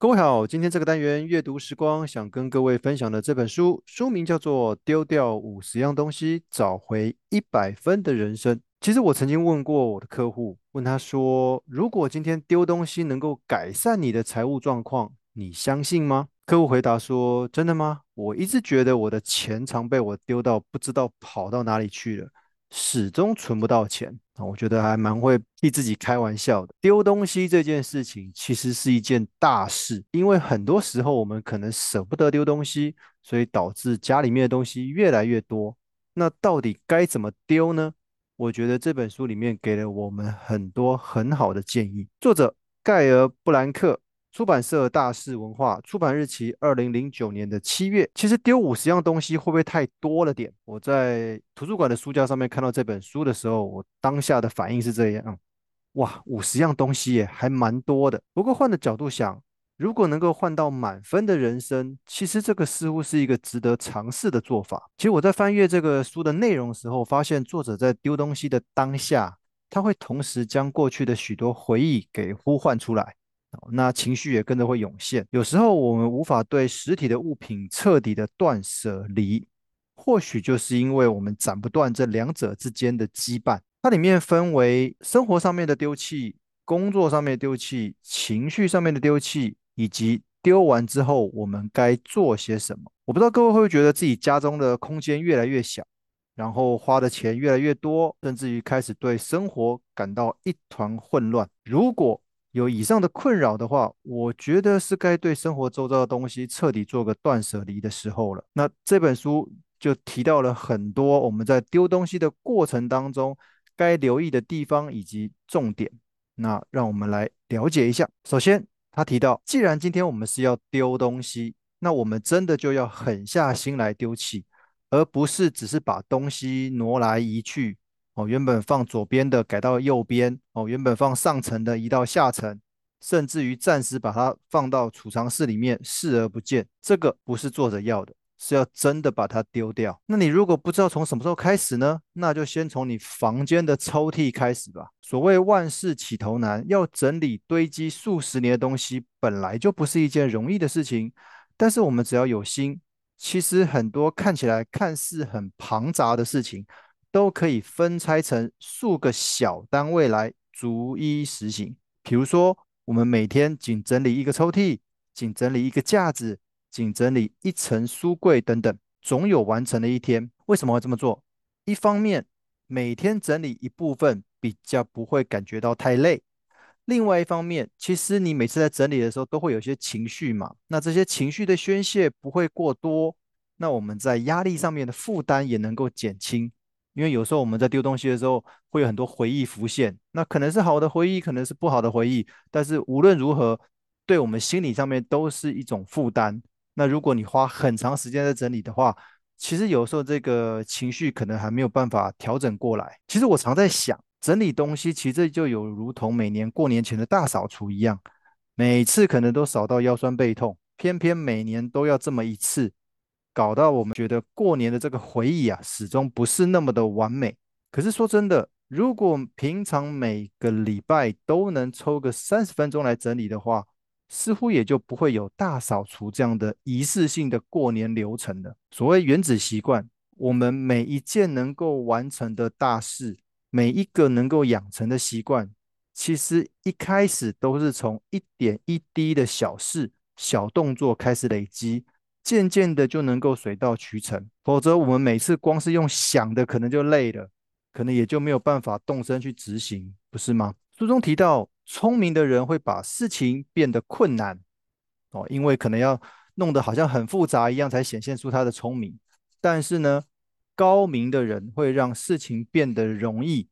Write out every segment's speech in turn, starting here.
各位好，今天这个单元阅读时光，想跟各位分享的这本书，书名叫做《丢掉五十样东西，找回一百分的人生》。其实我曾经问过我的客户，问他说：“如果今天丢东西能够改善你的财务状况，你相信吗？”客户回答说：“真的吗？我一直觉得我的钱常被我丢到，不知道跑到哪里去了。”始终存不到钱啊，我觉得还蛮会替自己开玩笑的。丢东西这件事情其实是一件大事，因为很多时候我们可能舍不得丢东西，所以导致家里面的东西越来越多。那到底该怎么丢呢？我觉得这本书里面给了我们很多很好的建议。作者盖尔·布兰克。出版社大是文化，出版日期二零零九年的七月。其实丢五十样东西会不会太多了点？我在图书馆的书架上面看到这本书的时候，我当下的反应是这样：哇，五十样东西耶，还蛮多的。不过换个角度想，如果能够换到满分的人生，其实这个似乎是一个值得尝试的做法。其实我在翻阅这个书的内容的时候，发现作者在丢东西的当下，他会同时将过去的许多回忆给呼唤出来。那情绪也跟着会涌现。有时候我们无法对实体的物品彻底的断舍离，或许就是因为我们斩不断这两者之间的羁绊。它里面分为生活上面的丢弃、工作上面的丢弃、情绪上面的丢弃，以及丢完之后我们该做些什么。我不知道各位会不会觉得自己家中的空间越来越小，然后花的钱越来越多，甚至于开始对生活感到一团混乱。如果有以上的困扰的话，我觉得是该对生活周遭的东西彻底做个断舍离的时候了。那这本书就提到了很多我们在丢东西的过程当中该留意的地方以及重点。那让我们来了解一下。首先，他提到，既然今天我们是要丢东西，那我们真的就要狠下心来丢弃，而不是只是把东西挪来移去。哦，原本放左边的改到右边，哦，原本放上层的移到下层，甚至于暂时把它放到储藏室里面视而不见，这个不是作者要的，是要真的把它丢掉。那你如果不知道从什么时候开始呢？那就先从你房间的抽屉开始吧。所谓万事起头难，要整理堆积数十年的东西，本来就不是一件容易的事情。但是我们只要有心，其实很多看起来看似很庞杂的事情。都可以分拆成数个小单位来逐一实行。比如说，我们每天仅整理一个抽屉，仅整理一个架子，仅整理一层书柜等等，总有完成的一天。为什么会这么做？一方面，每天整理一部分比较不会感觉到太累；另外一方面，其实你每次在整理的时候都会有些情绪嘛，那这些情绪的宣泄不会过多，那我们在压力上面的负担也能够减轻。因为有时候我们在丢东西的时候，会有很多回忆浮现，那可能是好的回忆，可能是不好的回忆，但是无论如何，对我们心理上面都是一种负担。那如果你花很长时间在整理的话，其实有时候这个情绪可能还没有办法调整过来。其实我常在想，整理东西其实就有如同每年过年前的大扫除一样，每次可能都扫到腰酸背痛，偏偏每年都要这么一次。搞到我们觉得过年的这个回忆啊，始终不是那么的完美。可是说真的，如果平常每个礼拜都能抽个三十分钟来整理的话，似乎也就不会有大扫除这样的仪式性的过年流程了。所谓原子习惯，我们每一件能够完成的大事，每一个能够养成的习惯，其实一开始都是从一点一滴的小事、小动作开始累积。渐渐的就能够水到渠成，否则我们每次光是用想的，可能就累了，可能也就没有办法动身去执行，不是吗？书中提到，聪明的人会把事情变得困难，哦，因为可能要弄得好像很复杂一样，才显现出他的聪明。但是呢，高明的人会让事情变得容易，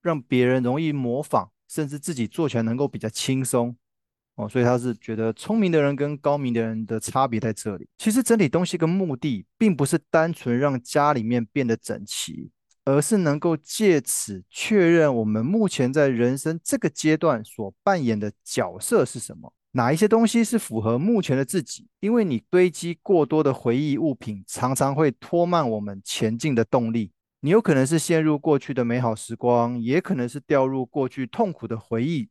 让别人容易模仿，甚至自己做起来能够比较轻松。哦，所以他是觉得聪明的人跟高明的人的差别在这里。其实整理东西跟目的，并不是单纯让家里面变得整齐，而是能够借此确认我们目前在人生这个阶段所扮演的角色是什么，哪一些东西是符合目前的自己。因为你堆积过多的回忆物品，常常会拖慢我们前进的动力。你有可能是陷入过去的美好时光，也可能是掉入过去痛苦的回忆。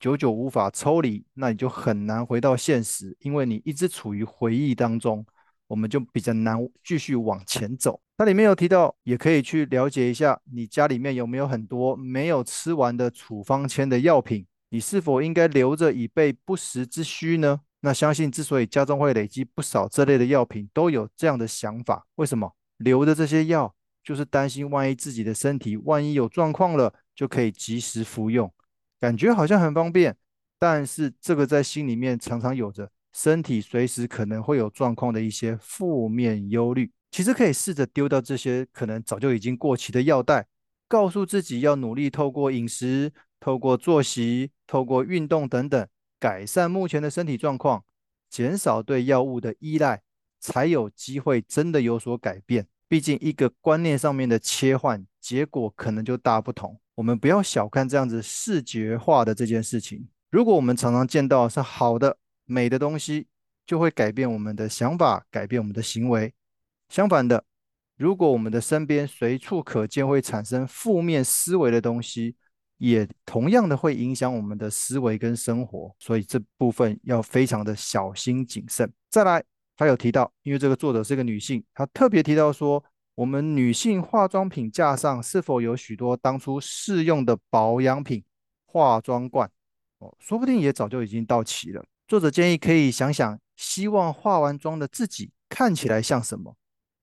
久久无法抽离，那你就很难回到现实，因为你一直处于回忆当中，我们就比较难继续往前走。它里面有提到，也可以去了解一下，你家里面有没有很多没有吃完的处方签的药品，你是否应该留着以备不时之需呢？那相信之所以家中会累积不少这类的药品，都有这样的想法。为什么？留着这些药，就是担心万一自己的身体万一有状况了，就可以及时服用。感觉好像很方便，但是这个在心里面常常有着身体随时可能会有状况的一些负面忧虑。其实可以试着丢掉这些可能早就已经过期的药袋，告诉自己要努力透过饮食、透过作息、透过运动等等，改善目前的身体状况，减少对药物的依赖，才有机会真的有所改变。毕竟一个观念上面的切换，结果可能就大不同。我们不要小看这样子视觉化的这件事情。如果我们常常见到是好的、美的东西，就会改变我们的想法，改变我们的行为。相反的，如果我们的身边随处可见会产生负面思维的东西，也同样的会影响我们的思维跟生活。所以这部分要非常的小心谨慎。再来，还有提到，因为这个作者是个女性，她特别提到说。我们女性化妆品架上是否有许多当初试用的保养品、化妆罐？哦，说不定也早就已经到期了。作者建议可以想想，希望化完妆的自己看起来像什么？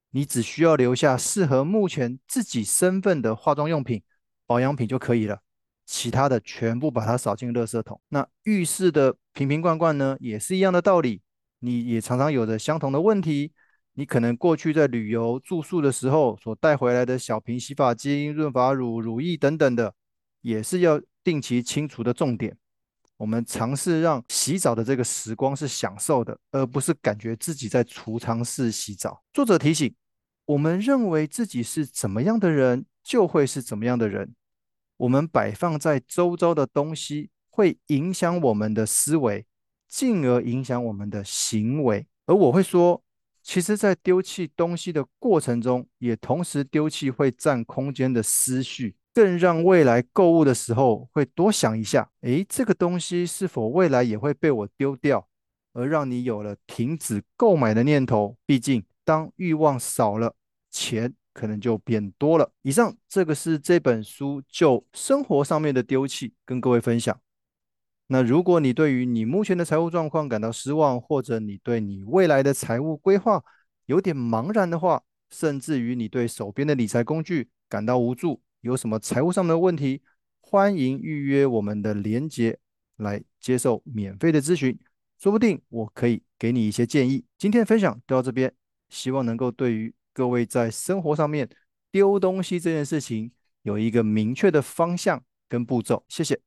你只需要留下适合目前自己身份的化妆用品、保养品就可以了，其他的全部把它扫进垃圾桶。那浴室的瓶瓶罐罐呢，也是一样的道理。你也常常有着相同的问题。你可能过去在旅游住宿的时候所带回来的小瓶洗发精、润发乳、乳液等等的，也是要定期清除的重点。我们尝试让洗澡的这个时光是享受的，而不是感觉自己在储藏室洗澡。作者提醒，我们认为自己是怎么样的人，就会是怎么样的人。我们摆放在周遭的东西会影响我们的思维，进而影响我们的行为。而我会说。其实，在丢弃东西的过程中，也同时丢弃会占空间的思绪，更让未来购物的时候会多想一下：诶，这个东西是否未来也会被我丢掉？而让你有了停止购买的念头。毕竟，当欲望少了，钱可能就变多了。以上这个是这本书就生活上面的丢弃，跟各位分享。那如果你对于你目前的财务状况感到失望，或者你对你未来的财务规划有点茫然的话，甚至于你对手边的理财工具感到无助，有什么财务上的问题，欢迎预约我们的连结来接受免费的咨询，说不定我可以给你一些建议。今天的分享就到这边，希望能够对于各位在生活上面丢东西这件事情有一个明确的方向跟步骤。谢谢。